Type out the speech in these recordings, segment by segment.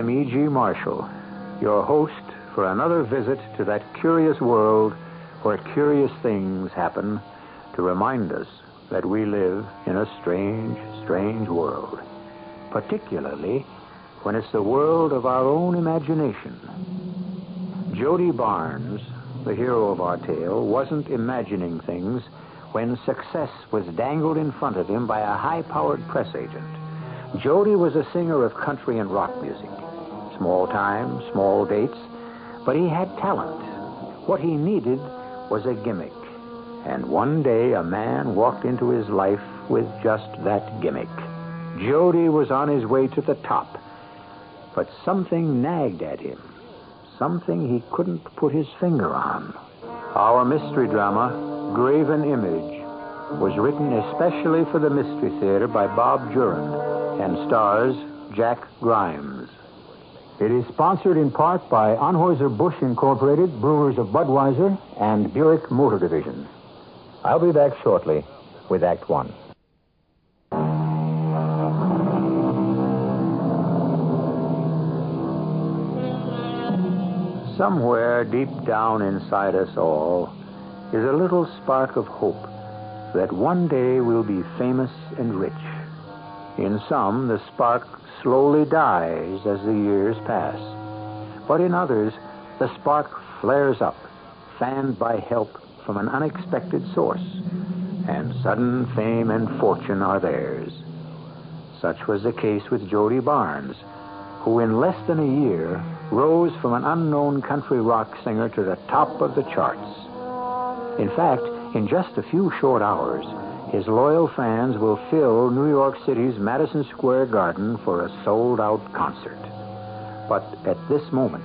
I'm E.G. Marshall, your host for another visit to that curious world where curious things happen to remind us that we live in a strange, strange world. Particularly when it's the world of our own imagination. Jody Barnes, the hero of our tale, wasn't imagining things when success was dangled in front of him by a high powered press agent. Jody was a singer of country and rock music. Small time, small dates, but he had talent. What he needed was a gimmick. And one day a man walked into his life with just that gimmick. Jody was on his way to the top, but something nagged at him. Something he couldn't put his finger on. Our mystery drama, Graven Image, was written especially for the Mystery Theater by Bob Juhren and stars Jack Grimes. It is sponsored in part by Anheuser-Busch Incorporated, Brewers of Budweiser, and Buick Motor Division. I'll be back shortly with Act One. Somewhere deep down inside us all is a little spark of hope that one day we'll be famous and rich. In some, the spark slowly dies as the years pass. But in others, the spark flares up, fanned by help from an unexpected source, and sudden fame and fortune are theirs. Such was the case with Jody Barnes, who in less than a year rose from an unknown country rock singer to the top of the charts. In fact, in just a few short hours, his loyal fans will fill New York City's Madison Square Garden for a sold out concert. But at this moment,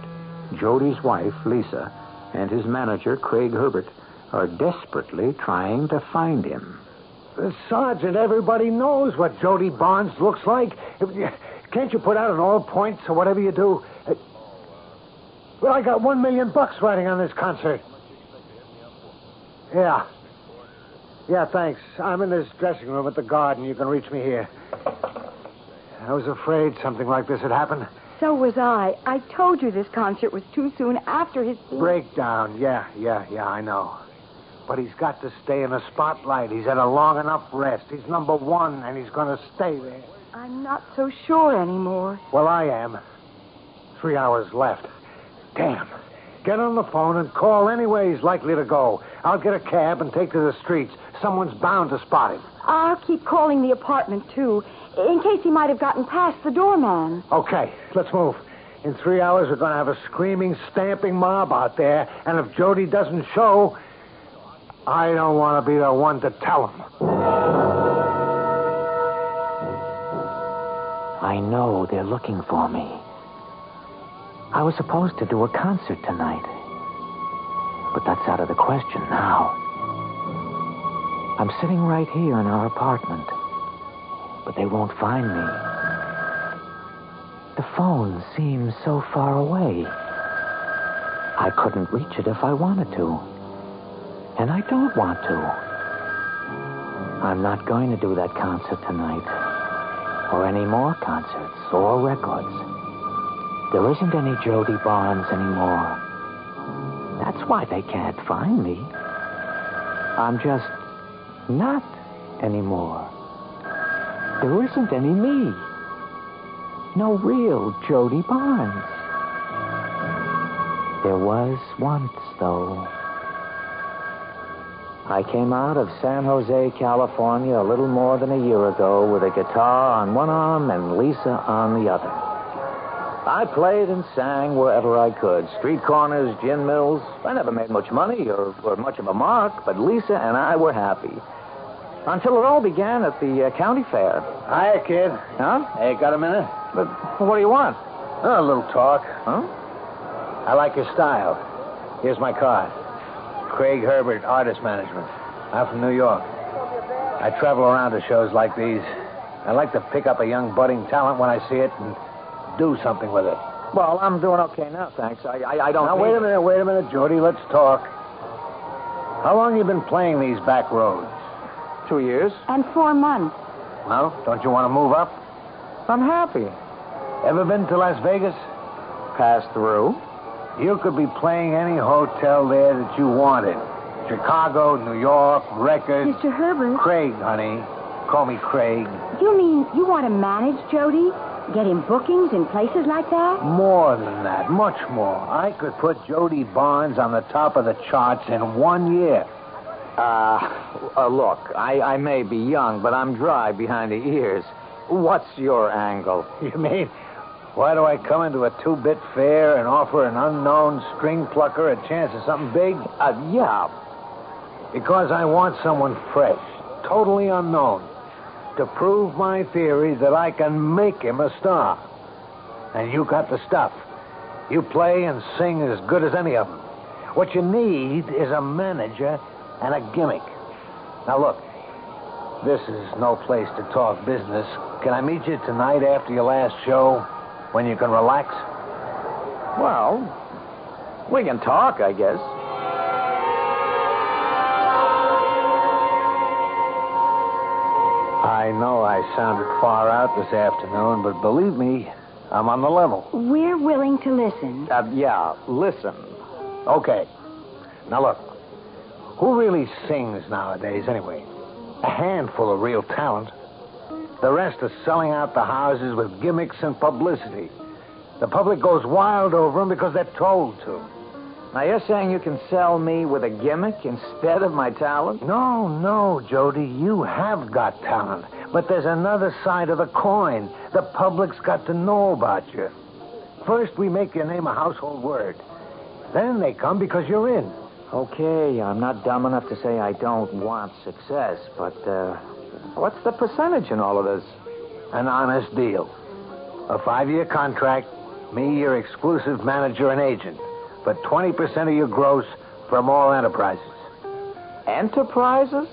Jody's wife, Lisa, and his manager, Craig Herbert, are desperately trying to find him. Sergeant, everybody knows what Jody Barnes looks like. Can't you put out an all points or whatever you do? Well, I got one million bucks riding on this concert. Yeah. Yeah, thanks. I'm in this dressing room at the garden. You can reach me here. I was afraid something like this had happened. So was I. I told you this concert was too soon after his. Breakdown. Yeah, yeah, yeah, I know. But he's got to stay in the spotlight. He's had a long enough rest. He's number one, and he's going to stay there. I'm not so sure anymore. Well, I am. Three hours left. Damn. Get on the phone and call anywhere he's likely to go. I'll get a cab and take to the streets. Someone's bound to spot him. I'll keep calling the apartment, too, in case he might have gotten past the doorman. Okay, let's move. In three hours, we're going to have a screaming, stamping mob out there, and if Jody doesn't show, I don't want to be the one to tell him. I know they're looking for me. I was supposed to do a concert tonight. But that's out of the question now. I'm sitting right here in our apartment. But they won't find me. The phone seems so far away. I couldn't reach it if I wanted to. And I don't want to. I'm not going to do that concert tonight. Or any more concerts or records. There isn't any Jody Barnes anymore. That's why they can't find me. I'm just not anymore. There isn't any me. No real Jody Barnes. There was once, though. I came out of San Jose, California, a little more than a year ago with a guitar on one arm and Lisa on the other. I played and sang wherever I could street corners, gin mills. I never made much money or, or much of a mark, but Lisa and I were happy. Until it all began at the uh, county fair. Hiya, kid. Huh? Hey, got a minute? But what do you want? Oh, a little talk. Huh? I like your style. Here's my card. Craig Herbert, Artist Management. I'm from New York. I travel around to shows like these. I like to pick up a young budding talent when I see it and do something with it. Well, I'm doing okay now, thanks. I, I, I don't. Now, need- wait a minute, wait a minute, Jody. Let's talk. How long you been playing these back roads? Two years. And four months. No? Don't you want to move up? I'm happy. Ever been to Las Vegas? Pass through. You could be playing any hotel there that you wanted. Chicago, New York, records. Mr. Herbert, Craig, honey. Call me Craig. you mean you want to manage Jody? Get him bookings in places like that? More than that, much more. I could put Jody Barnes on the top of the charts in one year. Uh, uh, look, I, I may be young, but I'm dry behind the ears. What's your angle? You mean, why do I come into a two-bit fair and offer an unknown string plucker a chance at something big? Uh, yeah. Because I want someone fresh, totally unknown, to prove my theory that I can make him a star. And you got the stuff. You play and sing as good as any of them. What you need is a manager and a gimmick. Now, look, this is no place to talk business. Can I meet you tonight after your last show when you can relax? Well, we can talk, I guess. Know I sounded far out this afternoon, but believe me, I'm on the level. We're willing to listen. Uh, yeah, listen. Okay. Now look, who really sings nowadays anyway? A handful of real talent. The rest are selling out the houses with gimmicks and publicity. The public goes wild over them because they're told to. Now, you're saying you can sell me with a gimmick instead of my talent? No, no, Jody, you have got talent. But there's another side of the coin. The public's got to know about you. First, we make your name a household word. Then they come because you're in. Okay, I'm not dumb enough to say I don't want success, but uh, what's the percentage in all of this? An honest deal. A five year contract, me, your exclusive manager and agent. But 20% of your gross from all enterprises. Enterprises?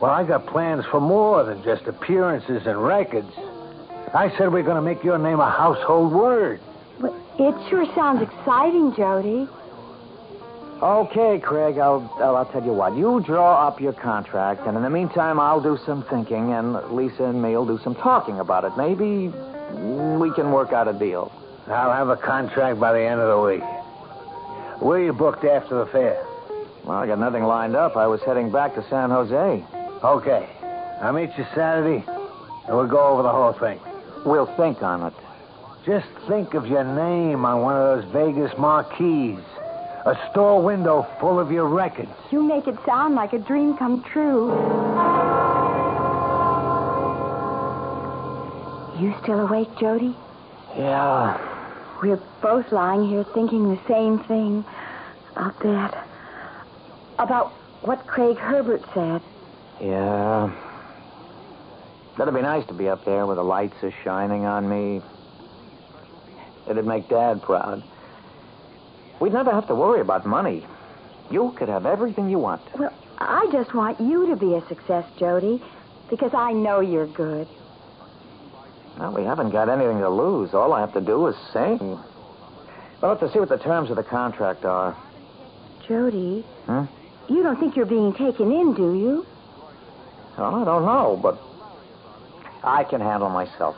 Well, I got plans for more than just appearances and records. I said we're going to make your name a household word. But it sure sounds exciting, Jody. Okay, Craig, I'll, I'll, I'll tell you what. You draw up your contract, and in the meantime, I'll do some thinking, and Lisa and me will do some talking about it. Maybe we can work out a deal. I'll have a contract by the end of the week. Where you booked after the fair? Well, I got nothing lined up. I was heading back to San Jose. Okay. I'll meet you Saturday, and we'll go over the whole thing. We'll think on it. Just think of your name on one of those Vegas marquees. A store window full of your records. You make it sound like a dream come true. You still awake, Jody? Yeah. We're both lying here thinking the same thing about that. About what Craig Herbert said. Yeah. That'd be nice to be up there where the lights are shining on me. It'd make Dad proud. We'd never have to worry about money. You could have everything you want. Well, I just want you to be a success, Jody, because I know you're good. Well, we haven't got anything to lose. All I have to do is sing. We'll have to see what the terms of the contract are. Jody, Hmm? you don't think you're being taken in, do you? Well, I don't know, but I can handle myself.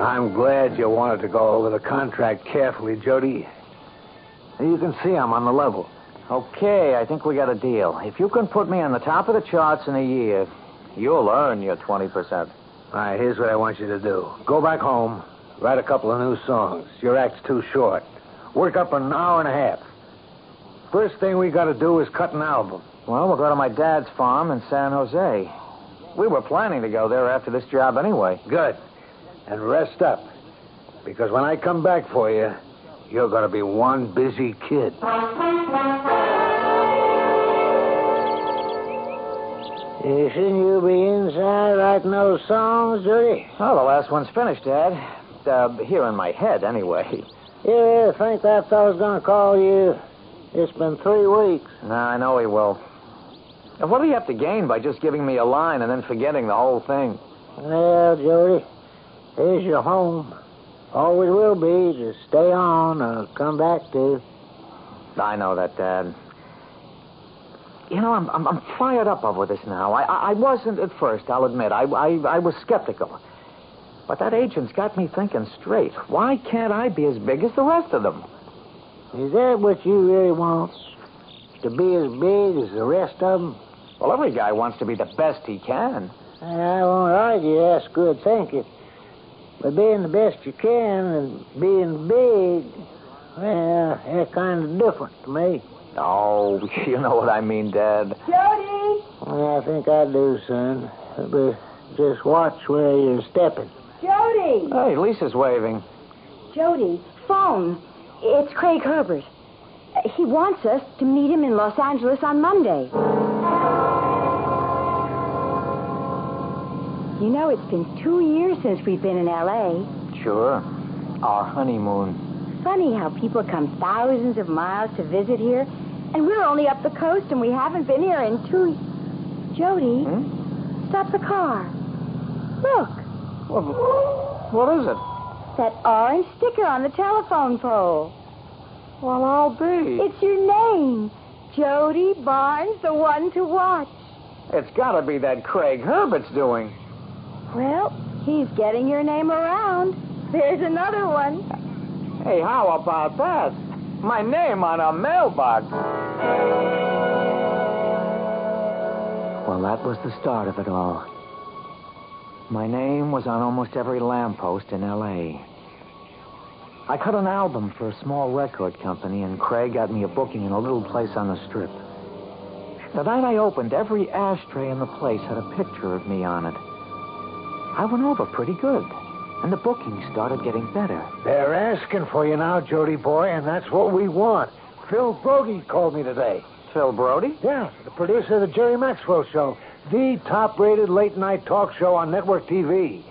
I'm glad you wanted to go over the contract carefully, Jody. You can see I'm on the level. Okay, I think we got a deal. If you can put me on the top of the charts in a year, you'll earn your 20%. All right, here's what I want you to do. Go back home, write a couple of new songs. Your act's too short. Work up an hour and a half. First thing we got to do is cut an album. Well, we'll go to my dad's farm in San Jose. We were planning to go there after this job anyway. Good. And rest up. Because when I come back for you, you're going to be one busy kid. Shouldn't you be inside writing those songs, Jody? Oh, the last one's finished, Dad. Uh, here in my head, anyway. You think that fellow's going to call you? It's been three weeks. No, I know he will. And what do you have to gain by just giving me a line and then forgetting the whole thing? Well, Jody, here's your home. Always will be. Just stay on or come back to. I know that, Dad. you know, I'm, I'm, I'm fired up over this now. I, I, I wasn't at first, I'll admit. I, I, I was skeptical. But that agent's got me thinking straight. Why can't I be as big as the rest of them? Is that what you really want? To be as big as the rest of them? Well, every guy wants to be the best he can. I won't argue that's good thinking. But being the best you can and being big, well, they're kind of different to me. Oh, you know what I mean, Dad. Jody! Well, I think I do, son. But just watch where you're stepping. Jody! Hey, Lisa's waving. Jody, phone. It's Craig Herbert. Uh, He wants us to meet him in Los Angeles on Monday. You know, it's been two years since we've been in L.A. Sure. Our honeymoon. Funny how people come thousands of miles to visit here, and we're only up the coast and we haven't been here in two. Jody, Hmm? stop the car. Look, Well, what is it? that orange sticker on the telephone pole. Well, I'll be. It's your name, Jody Barnes, the one to watch. It's got to be that Craig Herbert's doing. Well, he's getting your name around. There's another one. Hey, how about that? My name on a mailbox. Well, that was the start of it all. My name was on almost every lamppost in L.A. I cut an album for a small record company, and Craig got me a booking in a little place on the strip. The night I opened, every ashtray in the place had a picture of me on it. I went over pretty good, and the bookings started getting better. They're asking for you now, Jody boy, and that's what we want. Phil Brody called me today. Phil Brody? Yeah, the producer of the Jerry Maxwell Show, the top-rated late-night talk show on network TV.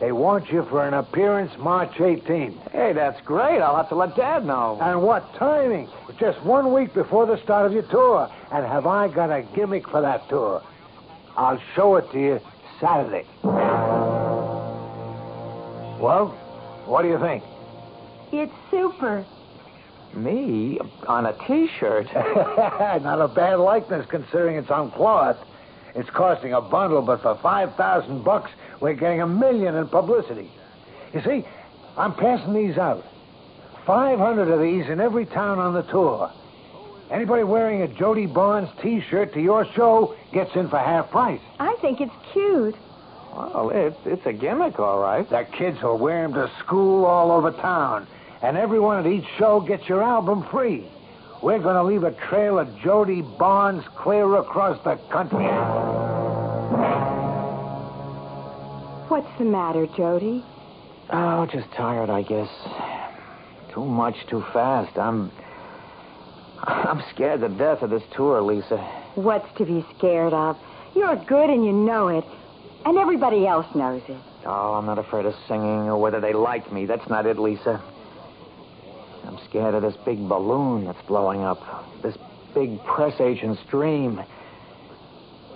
They want you for an appearance March 18th. Hey, that's great. I'll have to let Dad know. And what timing? Just one week before the start of your tour. And have I got a gimmick for that tour? I'll show it to you Saturday. Well, what do you think? It's super. Me? On a T-shirt? Not a bad likeness considering it's on cloth. It's costing a bundle, but for five thousand bucks, we're getting a million in publicity. You see, I'm passing these out. Five hundred of these in every town on the tour. Anybody wearing a Jody Barnes T-shirt to your show gets in for half price. I think it's cute. Well, it's, it's a gimmick, all right. The kids will wear them to school all over town, and everyone at each show gets your album free. We're going to leave a trail of Jody Barnes clear across the country. What's the matter, Jody? Oh, just tired, I guess. Too much, too fast. I'm... I'm scared to death of this tour, Lisa. What's to be scared of? You're good and you know it. And everybody else knows it. Oh, I'm not afraid of singing or whether they like me. That's not it, Lisa. I'm scared of this big balloon that's blowing up. This big press agent's dream.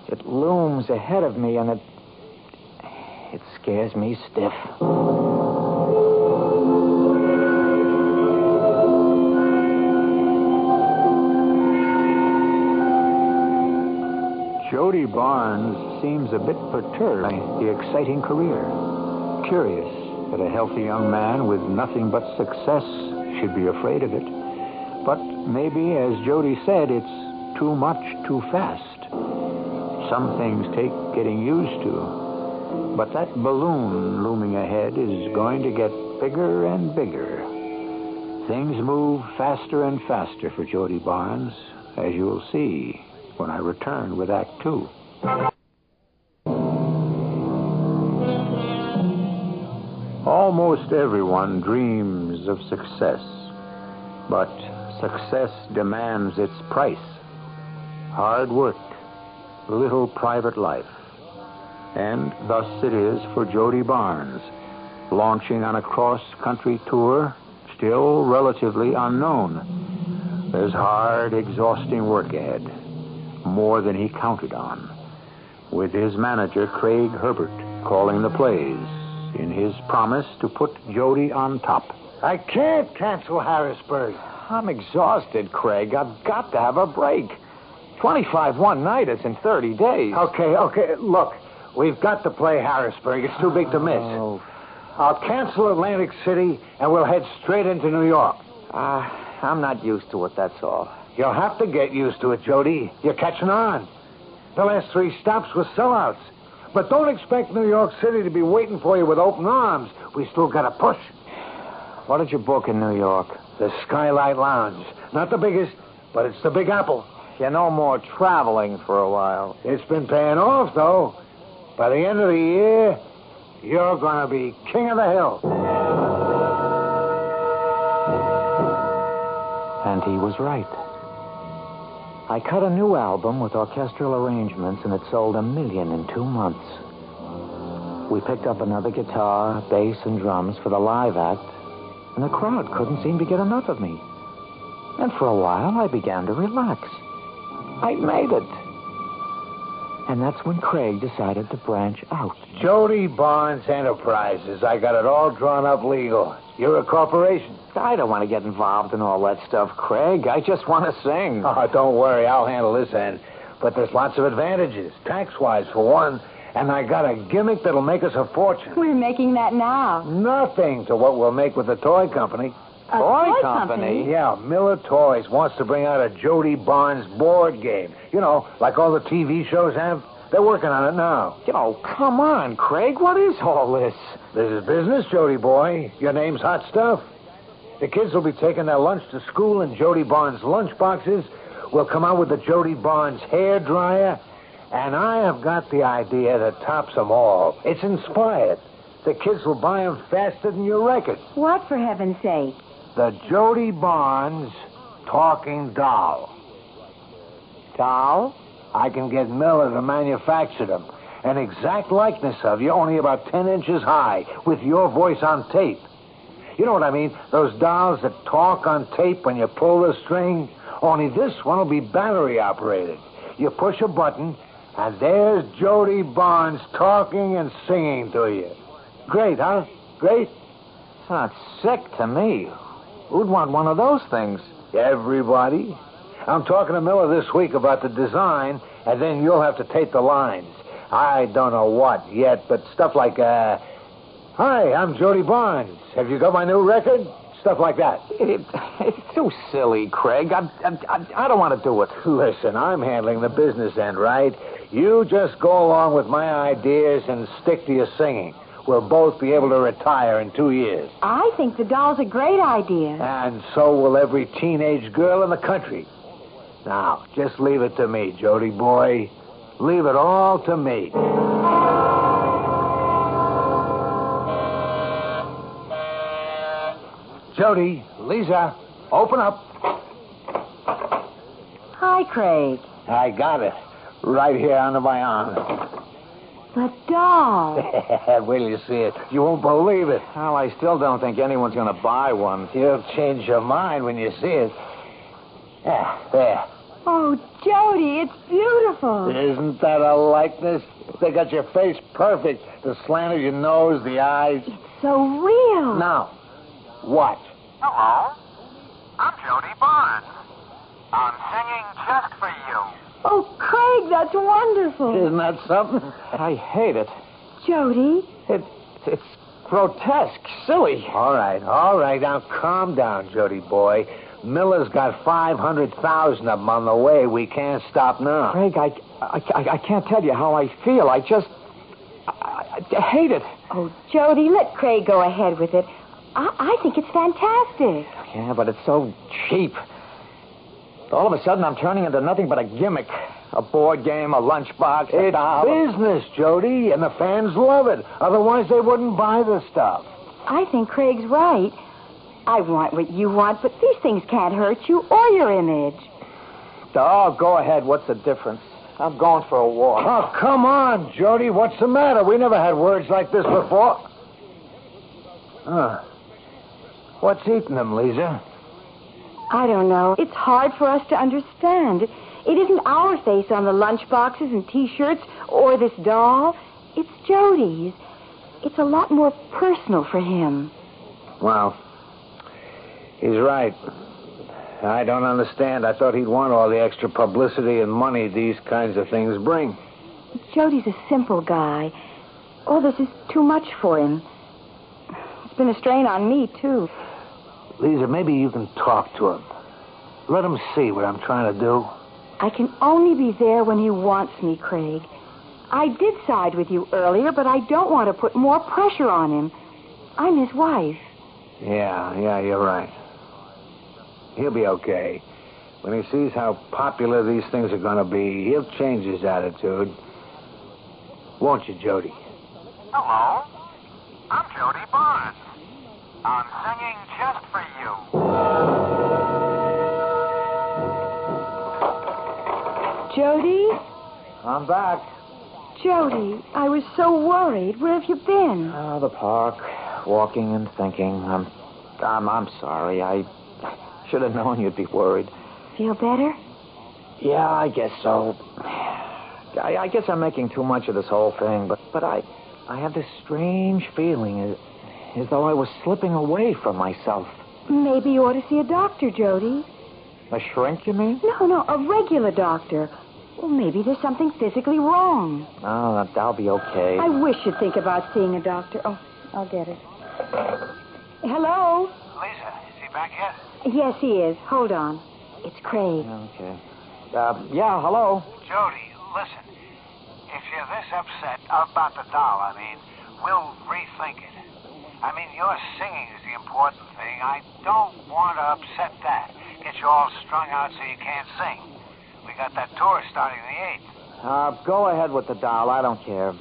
It looms ahead of me and it. It scares me stiff. Jody Barnes seems a bit perturbed by the exciting career. Curious that a healthy young man with nothing but success should be afraid of it. But maybe, as Jody said, it's too much too fast. Some things take getting used to. But that balloon looming ahead is going to get bigger and bigger. Things move faster and faster for Jody Barnes, as you'll see when I return with Act Two. Almost everyone dreams of success, but success demands its price. Hard work, little private life. And thus it is for Jody Barnes, launching on a cross-country tour, still relatively unknown. There's hard, exhausting work ahead, more than he counted on, with his manager, Craig Herbert, calling the plays in his promise to put Jody on top. I can't cancel Harrisburg. I'm exhausted, Craig. I've got to have a break. 25 one nighters in 30 days. Okay, okay. Look, we've got to play Harrisburg. It's too big to miss. Oh, I'll cancel Atlantic City and we'll head straight into New York. uh, I'm not used to it, that's all. You'll have to get used to it, Jody. You're catching on. The last three stops were sellouts. But don't expect New York City to be waiting for you with open arms. We still got to push. What did you book in New York? The Skylight Lounge. Not the biggest, but it's the Big Apple. You're no more traveling for a while. It's been paying off, though. By the end of the year, you're going to be king of the hill. And he was right. I cut a new album with orchestral arrangements, and it sold a million in two months. We picked up another guitar, bass, and drums for the live act, and the crowd couldn't seem to get enough of me. And for a while, I began to relax. I made it. And that's when Craig decided to branch out. Jody Barnes Enterprises. I got it all drawn up legal. You're a corporation. I don't want to get involved in all that stuff, Craig. I just want to sing. Oh, don't worry. I'll handle this end. But there's lots of advantages, tax-wise, for one. And I got a gimmick that'll make us a fortune. We're making that now. Nothing to what we'll make with the toy company. A Toy toy company? Yeah, Miller Toys wants to bring out a Jody Barnes board game. You know, like all the TV shows have. They're working on it now. Oh, come on, Craig. What is all this? This is business, Jody boy. Your name's hot stuff. The kids will be taking their lunch to school in Jody Barnes lunch boxes. We'll come out with the Jody Barnes hair dryer. And I have got the idea that tops them all. It's inspired. The kids will buy them faster than your record. What, for heaven's sake? The Jody Barnes talking doll. Doll? I can get Miller to manufacture them. An exact likeness of you, only about 10 inches high, with your voice on tape. You know what I mean? Those dolls that talk on tape when you pull the string. Only this one will be battery operated. You push a button, and there's Jody Barnes talking and singing to you. Great, huh? Great? Sounds sick to me. Who'd want one of those things? Everybody. I'm talking to Miller this week about the design, and then you'll have to tape the lines. I don't know what yet, but stuff like, uh, Hi, I'm Jody Barnes. Have you got my new record? Stuff like that. It, it's too silly, Craig. I, I, I, I don't want to do it. Listen, I'm handling the business end, right? You just go along with my ideas and stick to your singing. We'll both be able to retire in two years. I think the doll's a great idea. And so will every teenage girl in the country. Now, just leave it to me, Jody boy. Leave it all to me. Jody, Lisa, open up. Hi, Craig. I got it. Right here under my arm. The doll. Wait till you see it. You won't believe it. Well, I still don't think anyone's going to buy one. You'll change your mind when you see it. Yeah, there. Oh, Jody, it's beautiful. Isn't that a likeness? They got your face perfect. The slant of your nose, the eyes. It's so real. Now, watch. Hello. I'm Jody Barnes. I'm singing just for you. Oh, Craig, that's wonderful. Isn't that something? I hate it. Jody, It, it's grotesque, silly. All right, all right. Now, calm down, Jody boy. Miller's got 500,000 of them on the way. We can't stop now. Craig, I, I, I, I can't tell you how I feel. I just. I, I hate it. oh, Jody, let Craig go ahead with it. I, I think it's fantastic. Yeah, but it's so cheap. All of a sudden, I'm turning into nothing but a gimmick. A board game, a lunchbox, a It's doll. business, Jody, and the fans love it. Otherwise, they wouldn't buy the stuff. I think Craig's right. I want what you want, but these things can't hurt you or your image. Oh, go ahead. What's the difference? I'm going for a walk. Oh, come on, Jody. What's the matter? We never had words like this before. Huh. What's eating them, Lisa? I don't know. It's hard for us to understand. It isn't our face on the lunch boxes and T-shirts or this doll. It's Jody's. It's a lot more personal for him. Well, he's right. I don't understand. I thought he'd want all the extra publicity and money these kinds of things bring. Jody's a simple guy. All this is too much for him. It's been a strain on me, too. Lisa, maybe you can talk to him. Let him see what I'm trying to do. I can only be there when he wants me, Craig. I did side with you earlier, but I don't want to put more pressure on him. I'm his wife. Yeah, yeah, you're right. He'll be okay. When he sees how popular these things are going to be, he'll change his attitude. Won't you, Jody? Hello. I'm Jody Barnes. I'm singing just for you. Jody? I'm back. Jody, I was so worried. Where have you been? Oh, the park, walking and thinking. I'm, I'm, I'm sorry. I should have known you'd be worried. Feel better? Yeah, I guess so. I, I guess I'm making too much of this whole thing, but, but I, I have this strange feeling as, as though I was slipping away from myself. Maybe you ought to see a doctor, Jody. A shrink, you mean? No, no, a regular doctor. Well, maybe there's something physically wrong. Oh, that, that'll be okay. I wish you'd think about seeing a doctor. Oh, I'll get it. Hello? Lisa, is he back yet? Yes, he is. Hold on. It's Craig. Okay. Uh, yeah, hello. Jody, listen. If you're this upset about the doll, I mean, we'll rethink it. I mean, your singing is the important thing. I don't want to upset that. Get you all strung out so you can't sing. We got that tour starting the 8th. Uh, go ahead with the doll. I don't care.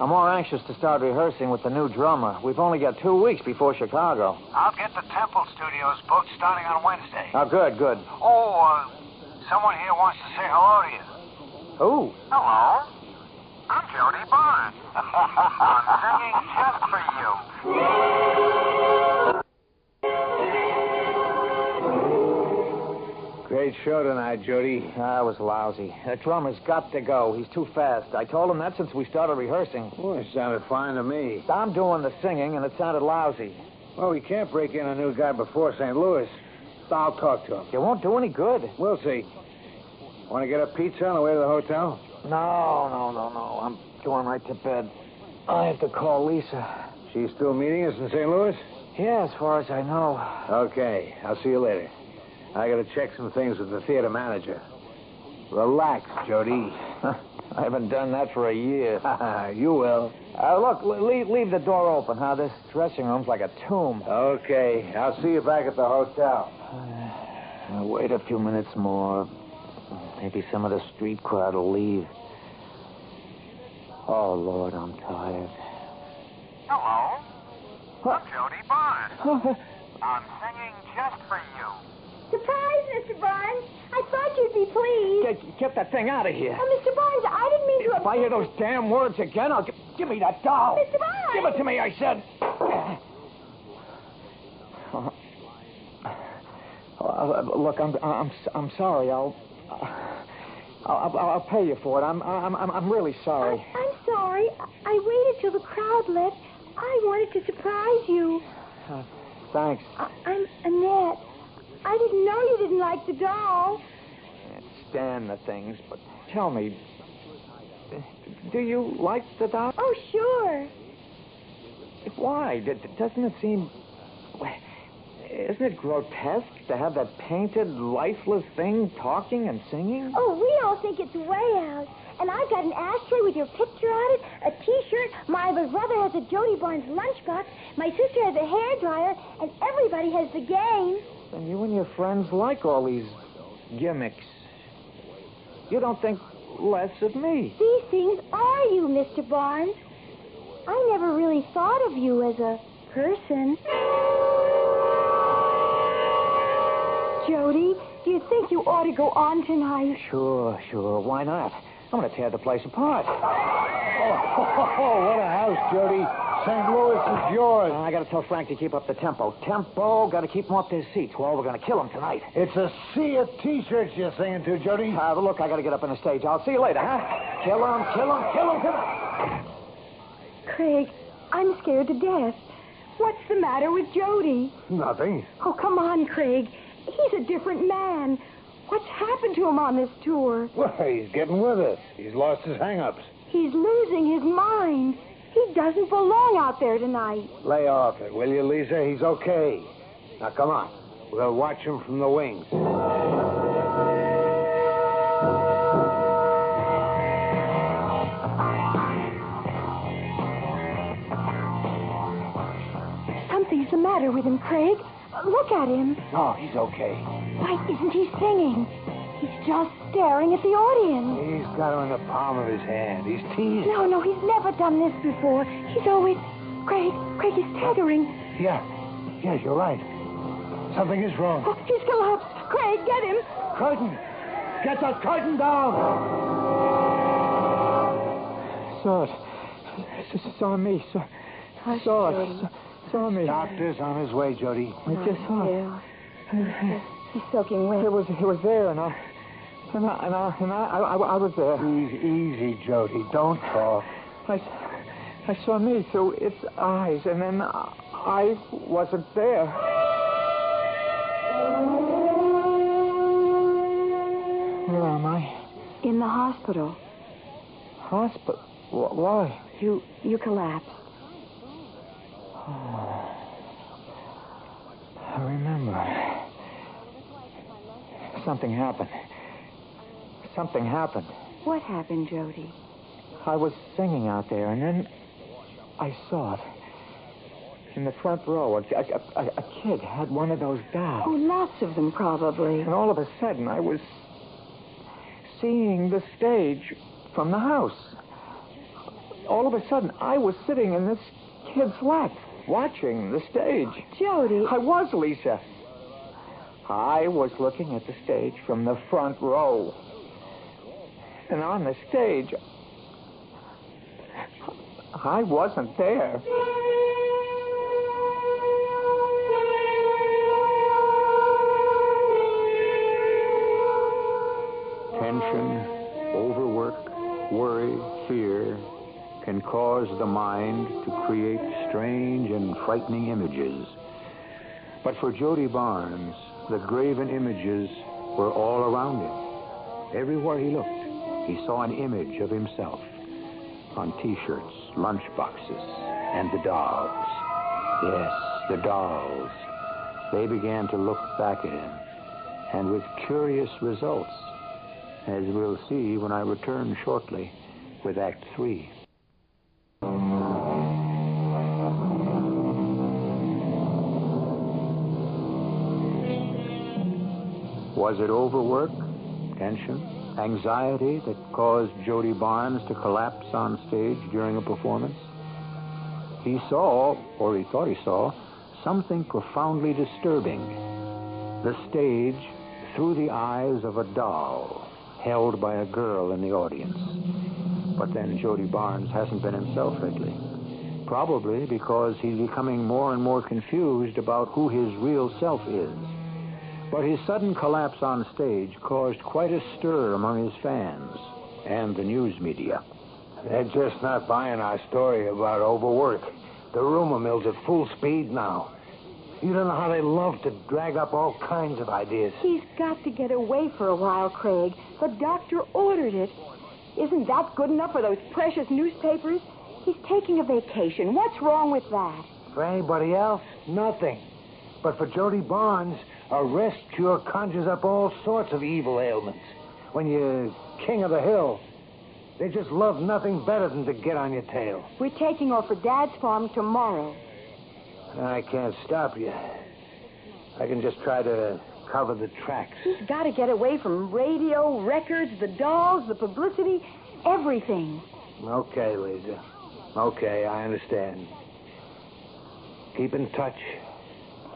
I'm more anxious to start rehearsing with the new drummer. We've only got two weeks before Chicago. I'll get the Temple Studios booked starting on Wednesday. Oh, good, good. Oh, uh, someone here wants to say hello to you. Who? Hello. I'm Jody Barnes. I'm singing just for you. Great show tonight, Jody. I was lousy. That drummer's got to go. He's too fast. I told him that since we started rehearsing. Well, it sounded fine to me. I'm doing the singing, and it sounded lousy. Well, we can't break in a new guy before St. Louis. I'll talk to him. It won't do any good. We'll see. Want to get a pizza on the way to the hotel? No, no, no, no. I'm going right to bed. I have to call Lisa. She's still meeting us in St. Louis? Yeah, as far as I know. Okay. I'll see you later. I got to check some things with the theater manager. Relax, Jody. I haven't done that for a year. you will. Uh, look, leave, leave the door open, huh? This dressing room's like a tomb. Okay. I'll see you back at the hotel. Uh, wait a few minutes more. Maybe some of the street crowd will leave. Oh, Lord, I'm tired. Hello. I'm Jody Barnes. I'm singing just for you. Surprise, Mr. Barnes. I thought you'd be pleased. Get, get that thing out of here. Oh, Mr. Barnes, I didn't mean to... If I hear those damn words again, I'll... G- give me that doll. Mr. Barnes! Give it to me, I said. Uh, look, I'm, I'm, I'm sorry. I'll, I'll, I'll, I'll pay you for it. I'm, I'm, I'm, I'm really sorry. I'm sorry. I waited till the crowd left. I wanted to surprise you. Uh, thanks. I- I'm Annette. I didn't know you didn't like the doll. Can't stand the things, but tell me, do you like the doll? Oh, sure. Why? Doesn't it seem. Isn't it grotesque to have that painted, lifeless thing talking and singing? Oh, we all think it's way out. And I've got an ashtray with your picture on it, a T-shirt. My brother has a Jody Barnes lunchbox. My sister has a hair dryer, and everybody has the game. And you and your friends like all these gimmicks. You don't think less of me. These things are you, Mr. Barnes. I never really thought of you as a person. Jody, do you think you ought to go on tonight? Sure, sure. Why not? I'm going to tear the place apart. Oh, what a house, Jody. St. Louis is yours. I got to tell Frank to keep up the tempo. Tempo. Got to keep them off their seats. Well, we're going to kill them tonight. It's a sea of T-shirts you're singing to, Jody. Uh, but look, I got to get up on the stage. I'll see you later, huh? Kill them, kill them, kill them, kill them. Craig, I'm scared to death. What's the matter with Jody? Nothing. Oh, come on, Craig. He's a different man. What's happened to him on this tour? Well, he's getting with us. He's lost his hang-ups. He's losing his mind. He doesn't belong out there tonight. Lay off it, will you, Lisa? He's okay. Now, come on. We'll watch him from the wings. Something's the matter with him, Craig. Look at him. No, he's okay. Why isn't he singing? He's just staring at the audience. He's got her in the palm of his hand. He's teasing. No, no, he's never done this before. He's always. Craig, Craig is staggering. Yeah. Yes, you're right. Something is wrong. Oh, he's collapsed. Craig, get him. Curtain! Get that curtain down! Saw it. S- s- Saw me. Saw, Hush, saw Jody. it. Saw, saw me. Doctor's on his way, Jody. I just saw it. Yeah. He's soaking wet. It was it was there, and I and I and I, and I, I, I was there. Easy, easy, Jody. Don't talk. I, I saw me through its eyes, and then I wasn't there. Where am I? In the hospital. Hospital? Why? You you collapsed. I remember. Something happened. Something happened. What happened, Jody? I was singing out there, and then I saw it. In the front row, a, a, a, a kid had one of those bags. Oh, lots of them, probably. And all of a sudden, I was seeing the stage from the house. All of a sudden, I was sitting in this kid's lap, watching the stage. Jody. I was, Lisa. I was looking at the stage from the front row. And on the stage, I wasn't there. Tension, overwork, worry, fear can cause the mind to create strange and frightening images. But for Jody Barnes, the graven images were all around him. Everywhere he looked, he saw an image of himself on T-shirts, lunchboxes, and the dolls. Yes, the dolls. They began to look back at him, and with curious results, as we'll see when I return shortly with Act Three. Was it overwork, tension, anxiety that caused Jody Barnes to collapse on stage during a performance? He saw, or he thought he saw, something profoundly disturbing. The stage through the eyes of a doll held by a girl in the audience. But then Jody Barnes hasn't been himself lately. Probably because he's becoming more and more confused about who his real self is. But his sudden collapse on stage caused quite a stir among his fans and the news media. They're just not buying our story about overwork. The rumor mill's at full speed now. You don't know how they love to drag up all kinds of ideas. He's got to get away for a while, Craig. The doctor ordered it. Isn't that good enough for those precious newspapers? He's taking a vacation. What's wrong with that? For anybody else, nothing. But for Jody Barnes, a rest cure conjures up all sorts of evil ailments. When you're king of the hill, they just love nothing better than to get on your tail. We're taking off for Dad's farm tomorrow. I can't stop you. I can just try to cover the tracks. He's got to get away from radio, records, the dolls, the publicity, everything. Okay, Lisa. Okay, I understand. Keep in touch.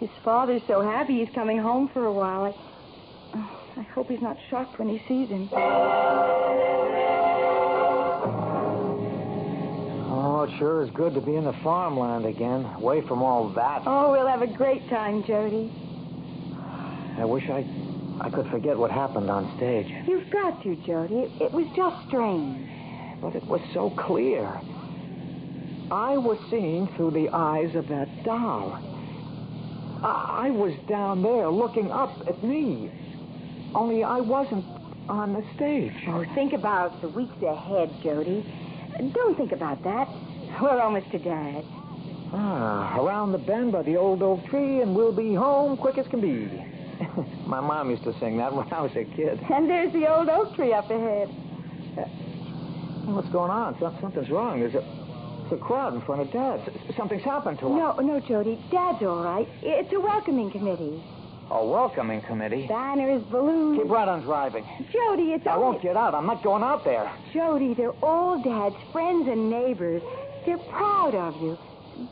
His father's so happy he's coming home for a while. I, I hope he's not shocked when he sees him. Oh, it sure is good to be in the farmland again, away from all that. Oh, we'll have a great time, Jody. I wish I, I could forget what happened on stage. You've got to, Jody. It, it was just strange. But it was so clear. I was seeing through the eyes of that doll. I, I was down there looking up at me. Only I wasn't on the stage. Oh, think about the weeks ahead, Jody. Don't think about that. We're almost to Dad. Ah, around the bend by the old oak tree, and we'll be home quick as can be. My mom used to sing that when I was a kid. And there's the old oak tree up ahead. What's going on? Something's wrong. There's a, a crowd in front of Dad. S- Something's happened to him. No, no, Jody. Dad's all right. It's a welcoming committee. A welcoming committee. Banners, balloons. Keep right on driving. Jody, it's I only... won't get out. I'm not going out there. Jody, they're all Dad's friends and neighbors. They're proud of you.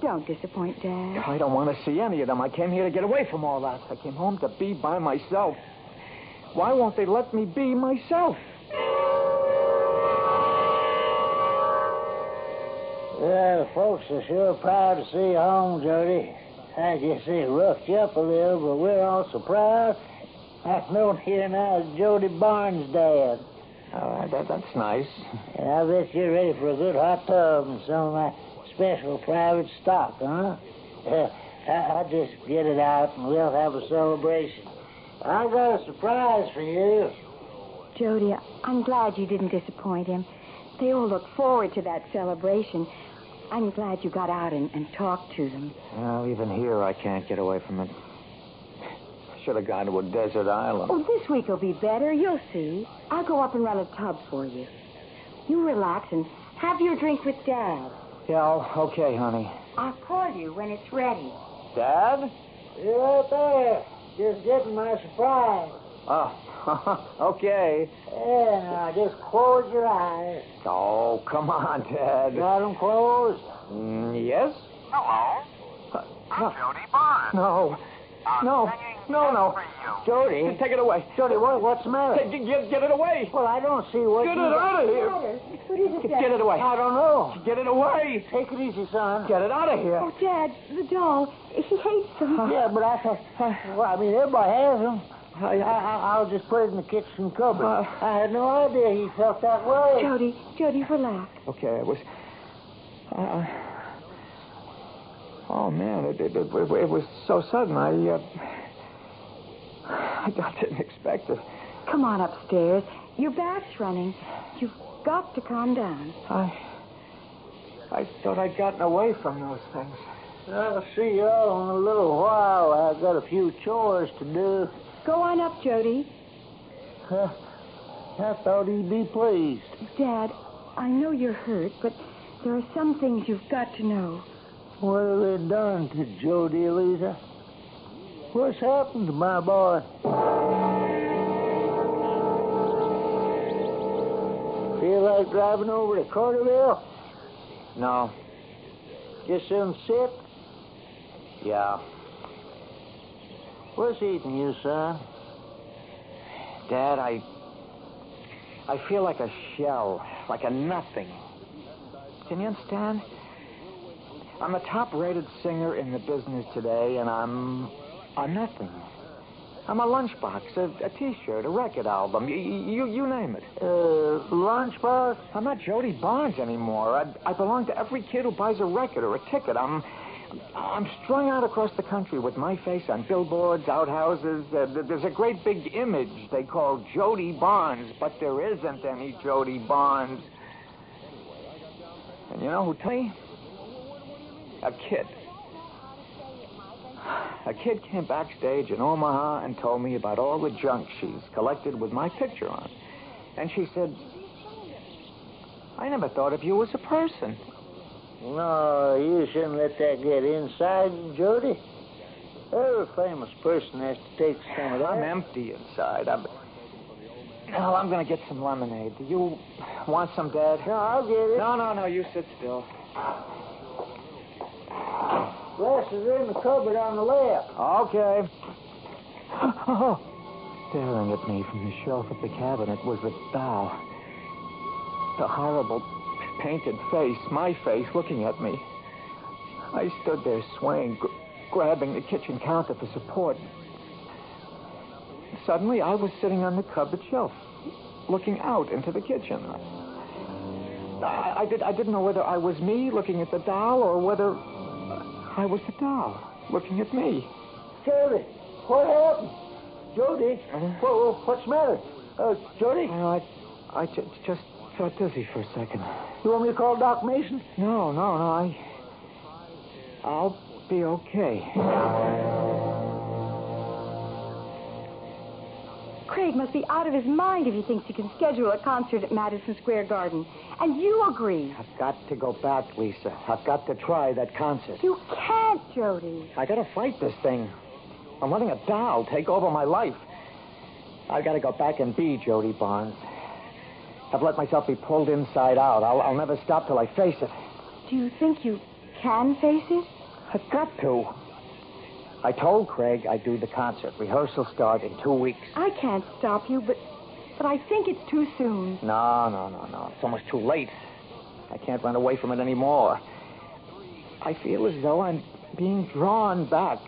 Don't disappoint Dad. I don't want to see any of them. I came here to get away from all that. I came home to be by myself. Why won't they let me be myself? Well, folks are sure proud to see you home, Jody. I guess they roughed you up a little, but we're also proud. I've known here now as Jody Barnes' dad. Uh, that, that's nice. And I bet you're ready for a good hot tub and some of my special private stock, huh? Yeah, I, I'll just get it out and we'll have a celebration. I've got a surprise for you. Jody, I'm glad you didn't disappoint him. They all look forward to that celebration. I'm glad you got out and, and talked to them. Well, even here, I can't get away from it. I should have gone to a desert island. Oh, this week will be better. You'll see. I'll go up and run a tub for you. You relax and have your drink with Dad. Yeah, oh, okay, honey. I'll call you when it's ready. Dad? You're right there. Just getting my surprise. Oh, okay. Yeah, now just close your eyes. Oh, come on, Dad. Got them closed? Mm, yes? Hello. Uh, I'm no, Jody Barnes. no, I'm no, singing no, just no. for you. Jody, take it away. Jody, what, what's the matter? Get, get, get it away. Well, I don't see what Get it out of here. What is it, Dad? Get it away. I don't know. Get it away. Take it easy, son. Get it out of here. Oh, Dad, the doll. He hates them. Yeah, but I thought, well, I mean, everybody has them. I, I, I'll just put it in the kitchen cupboard. Uh. I had no idea he felt that way. Jody, Jody, relax. Okay, it was. Uh, oh man, it, it, it, it was so sudden. I uh, I didn't expect it. Come on upstairs. Your back's running. You've got to calm down. I I thought I'd gotten away from those things. I'll see you all in a little while. I've got a few chores to do. Go on up, Jody. Huh, I thought he'd be pleased. Dad, I know you're hurt, but there are some things you've got to know. What have they done to Jody, Eliza? What's happened to my boy? Feel like driving over to Carterville? No. Just some sit? Yeah. What's eating you, son? Dad, I I feel like a shell, like a nothing. Can you understand? I'm a top-rated singer in the business today, and I'm a nothing. I'm a lunchbox, a, a T-shirt, a record album, you, you, you name it. Uh, lunchbox? I'm not Jody Barnes anymore. I, I belong to every kid who buys a record or a ticket. I'm, I'm strung out across the country with my face on billboards, outhouses. Uh, there's a great big image they call Jody Barnes, but there isn't any Jody Barnes. And you know who told me? A kid. A kid came backstage in Omaha and told me about all the junk she's collected with my picture on. And she said, I never thought of you as a person. No, you shouldn't let that get inside Jody. Every famous person has to take some of that. I'm empty inside. I'm. Well, I'm going to get some lemonade. Do you want some, Dad? No, I'll get it. No, no, no. You sit still. Glasses are in the cupboard on the left. Okay. Staring at me from the shelf of the cabinet was the doll. The horrible painted face, my face, looking at me. I stood there swaying, gr- grabbing the kitchen counter for support. Suddenly, I was sitting on the cupboard shelf, looking out into the kitchen. I, I, did, I didn't know whether I was me looking at the doll or whether I was the doll looking at me. Jody, what happened? Jody, what, what's the matter? Uh, Jody, I, I just got dizzy for a second. you want me to call Doc Mason? No, no, no. I. I'll be okay. Craig must be out of his mind if he thinks he can schedule a concert at Madison Square Garden. And you agree. I've got to go back, Lisa. I've got to try that concert. You can't, Jody. I gotta fight this thing. I'm letting a doll take over my life. I've gotta go back and be Jody Barnes. I've let myself be pulled inside out. I'll, I'll never stop till I face it. Do you think you can face it? I've got to. I told Craig I'd do the concert. Rehearsal start in two weeks. I can't stop you, but but I think it's too soon. No, no, no, no. It's almost too late. I can't run away from it anymore. I feel as though I'm being drawn back.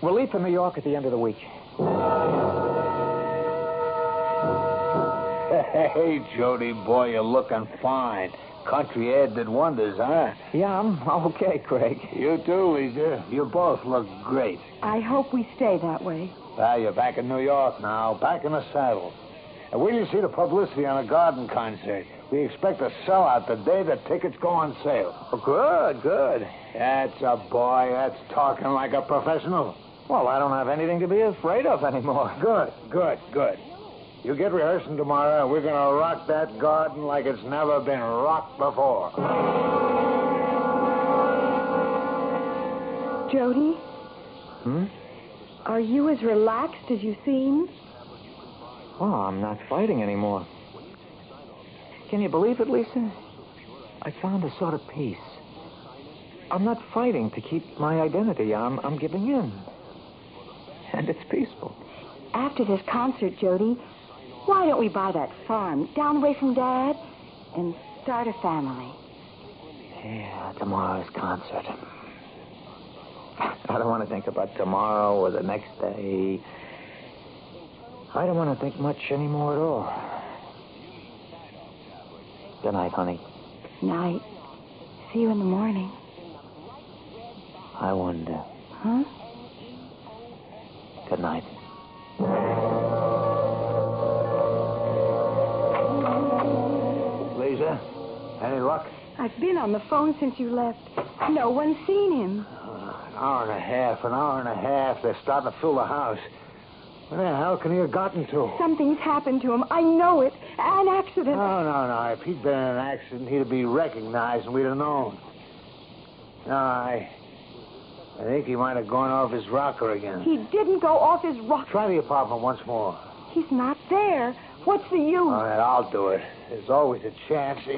We'll leave for New York at the end of the week. Hey, Jody, boy, you're looking fine. Country air did wonders, huh? Yeah, I'm okay, Craig. You too, Lisa. You both look great. I hope we stay that way. Well, you're back in New York now, back in the saddle. And wait till you see the publicity on the garden concert. We expect a sellout the day the tickets go on sale. Oh, good, good. That's a boy. That's talking like a professional. Well, I don't have anything to be afraid of anymore. Good, good, good. You get rehearsing tomorrow, and we're going to rock that garden like it's never been rocked before. Jody, Hmm? are you as relaxed as you seem? Oh, I'm not fighting anymore. Can you believe it, Lisa? I found a sort of peace. I'm not fighting to keep my identity. I'm, I'm giving in. And it's peaceful. After this concert, Jody, why don't we buy that farm down away from Dad and start a family? Yeah, tomorrow's concert. I don't want to think about tomorrow or the next day. I don't want to think much anymore at all. Good night, honey. Night. See you in the morning. I wonder. Huh? Good night. Been on the phone since you left. No one's seen him. An hour and a half, an hour and a half. They're starting to fill the house. Where the hell can he have gotten to? Something's happened to him. I know it. An accident. No, no, no. If he'd been in an accident, he'd be recognized and we'd have known. No, I. I think he might have gone off his rocker again. He didn't go off his rocker. Try the apartment once more. He's not there. What's the use? All right, I'll do it. There's always a chance. He...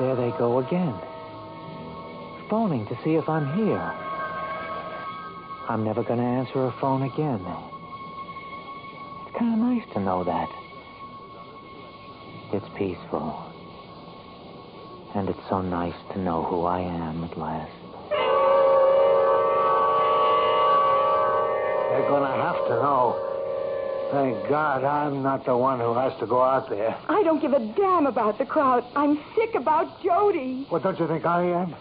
There they go again. Phoning to see if I'm here. I'm never going to answer a phone again. It's kind of nice to know that. It's peaceful. And it's so nice to know who I am at last. They're going to have to know. Thank God I'm not the one who has to go out there. I don't give a damn about the crowd. I'm sick about Jody. What, don't you think I am?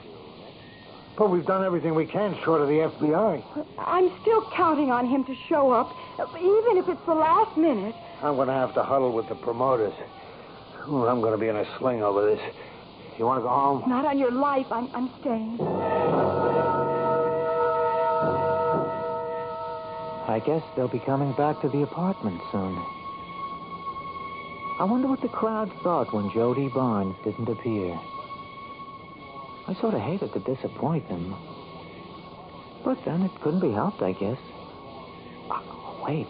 But we've done everything we can short of the FBI. I'm still counting on him to show up, even if it's the last minute. I'm going to have to huddle with the promoters. Ooh, I'm going to be in a sling over this. You want to go home? Not on your life. I'm, I'm staying. I guess they'll be coming back to the apartment soon. I wonder what the crowd thought when Jody Barnes didn't appear. I sort of hated to disappoint them. But then it couldn't be helped, I guess. Oh, wait.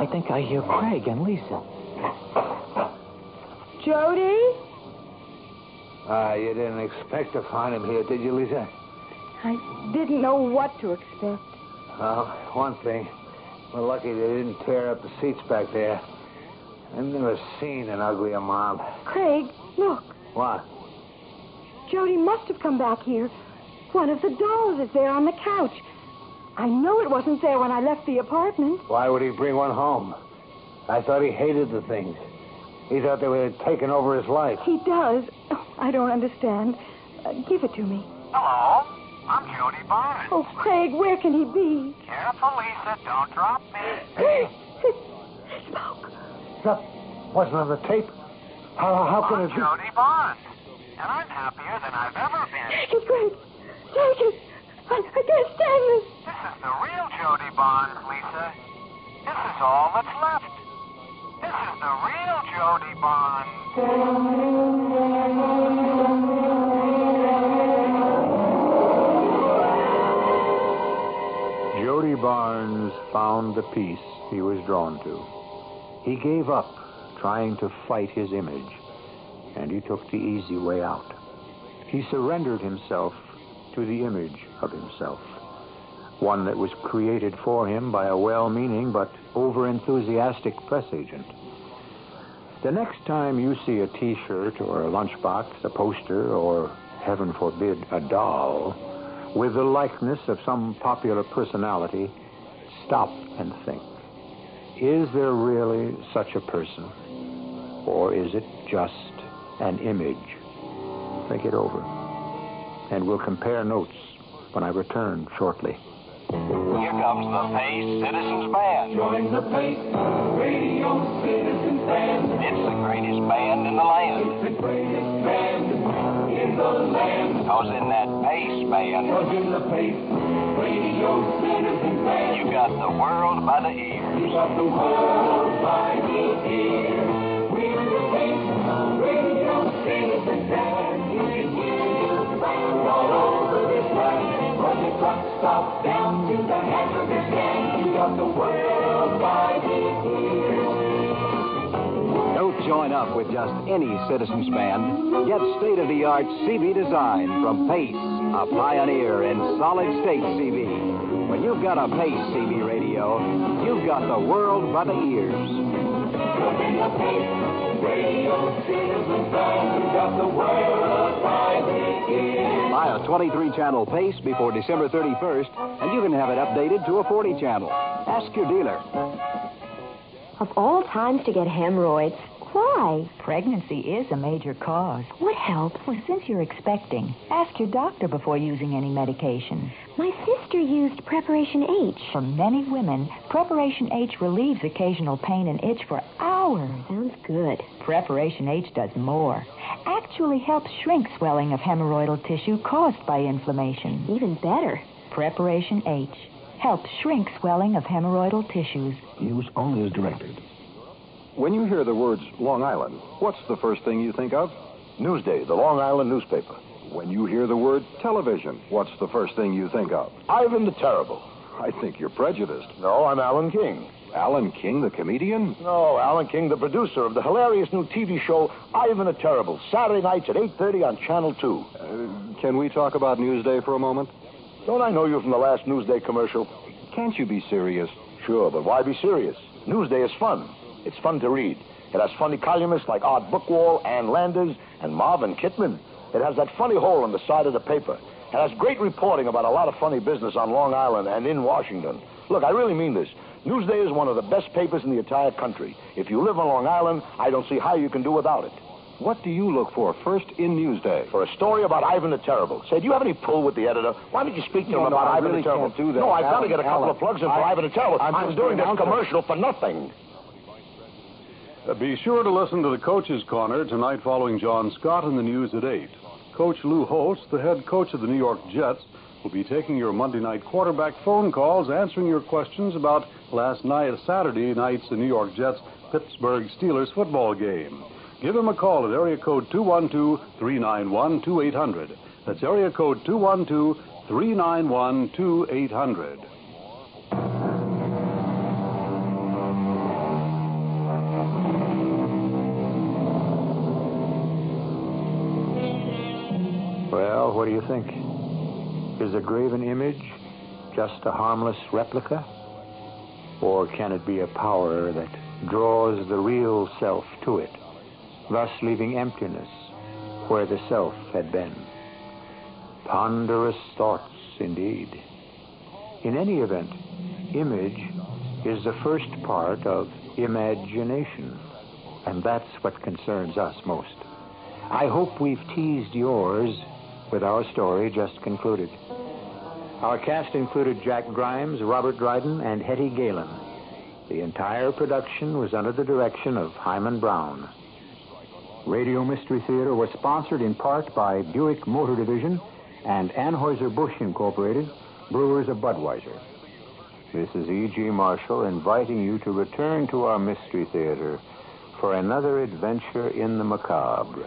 I think I hear Craig and Lisa. Jody? Ah, you didn't expect to find him here, did you, Lisa? I didn't know what to expect. Well, one thing. We're lucky they didn't tear up the seats back there. I've never seen an uglier mob. Craig, look. What? Jody must have come back here. One of the dolls is there on the couch. I know it wasn't there when I left the apartment. Why would he bring one home? I thought he hated the things. He thought they were taking over his life. He does. Oh, I don't understand. Uh, give it to me. Hello, I'm Jody Barnes. Oh, Craig, where can he be? Careful, Lisa. Don't drop me. Craig! Smoke. That wasn't on the tape. How, how can I'm it be? Jody Barnes, and I'm happier than I've ever been. Take it, Craig. Take it. I, I can't stand this. This is the real Jody Barnes, Lisa. This is all that's left. This is the real Jody Barnes. Barnes found the peace he was drawn to. He gave up trying to fight his image, and he took the easy way out. He surrendered himself to the image of himself, one that was created for him by a well meaning but over-enthusiastic press agent. The next time you see a t shirt or a lunchbox, a poster, or, heaven forbid, a doll, with the likeness of some popular personality, stop and think. Is there really such a person? Or is it just an image? Think it over. And we'll compare notes when I return shortly. Here comes the Pace Citizens Band. Join the Pace Radio Citizens Band. It's the greatest band in the land. It's the greatest band in the land. Because in that Pace band, Cause in the Pace Radio Citizens Band, you got the world by the ears. you got the world by the ear. We're in the Pace Radio Citizens Band. You can hear the band all over this land. From the truck stop down to the hamburger stand, you got the world join up with just any citizens band. Get state-of-the-art CB design from Pace, a pioneer in solid-state CB. When you've got a Pace CB radio, you've got the world by the ears. Buy a 23-channel Pace before December 31st, and you can have it updated to a 40-channel. Ask your dealer. Of all times to get hemorrhoids, why? Pregnancy is a major cause. What helps? Well, since you're expecting, ask your doctor before using any medication. My sister used Preparation H. For many women, Preparation H relieves occasional pain and itch for hours. Sounds good. Preparation H does more. Actually helps shrink swelling of hemorrhoidal tissue caused by inflammation. Even better. Preparation H helps shrink swelling of hemorrhoidal tissues. Use only as directed. When you hear the words Long Island, what's the first thing you think of? Newsday, the Long Island newspaper. When you hear the word television, what's the first thing you think of? Ivan the Terrible. I think you're prejudiced. No, I'm Alan King. Alan King, the comedian? No, Alan King, the producer of the hilarious new TV show Ivan the Terrible, Saturday nights at 8.30 on Channel 2. Uh, can we talk about Newsday for a moment? Don't I know you from the last Newsday commercial? Can't you be serious? Sure, but why be serious? Newsday is fun. It's fun to read. It has funny columnists like Art Buchwald, Ann Landers, and Marvin Kitman. It has that funny hole in the side of the paper. It has great reporting about a lot of funny business on Long Island and in Washington. Look, I really mean this. Newsday is one of the best papers in the entire country. If you live on Long Island, I don't see how you can do without it. What do you look for first in Newsday? For a story about Ivan the Terrible. Say, do you have any pull with the editor? Why don't you speak to No, him no, about I Ivan really the Terrible? can't do that. No, I've got to get a couple Alan, of plugs in for I- Ivan the Terrible. I'm I'm, doing this commercial for nothing. Uh, be sure to listen to the Coach's Corner tonight following John Scott in the news at 8. Coach Lou Holtz, the head coach of the New York Jets, will be taking your Monday night quarterback phone calls, answering your questions about last night, Saturday night's the New York Jets Pittsburgh Steelers football game. Give him a call at area code 212-391-2800. That's area code 212-391-2800. Well, what do you think? Is a graven image just a harmless replica? Or can it be a power that draws the real self to it, thus leaving emptiness where the self had been? Ponderous thoughts indeed. In any event, image is the first part of imagination. And that's what concerns us most. I hope we've teased yours with our story just concluded. Our cast included Jack Grimes, Robert Dryden, and Hetty Galen. The entire production was under the direction of Himan Brown. Radio Mystery Theater was sponsored in part by Buick Motor Division and Anheuser-Busch Incorporated, brewers of Budweiser. This is E.G. Marshall inviting you to return to our Mystery Theater for another adventure in the macabre.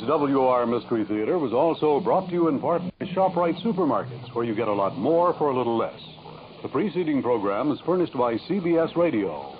Tonight's WR Mystery Theater was also brought to you in part by ShopRite Supermarkets, where you get a lot more for a little less. The preceding program is furnished by CBS Radio.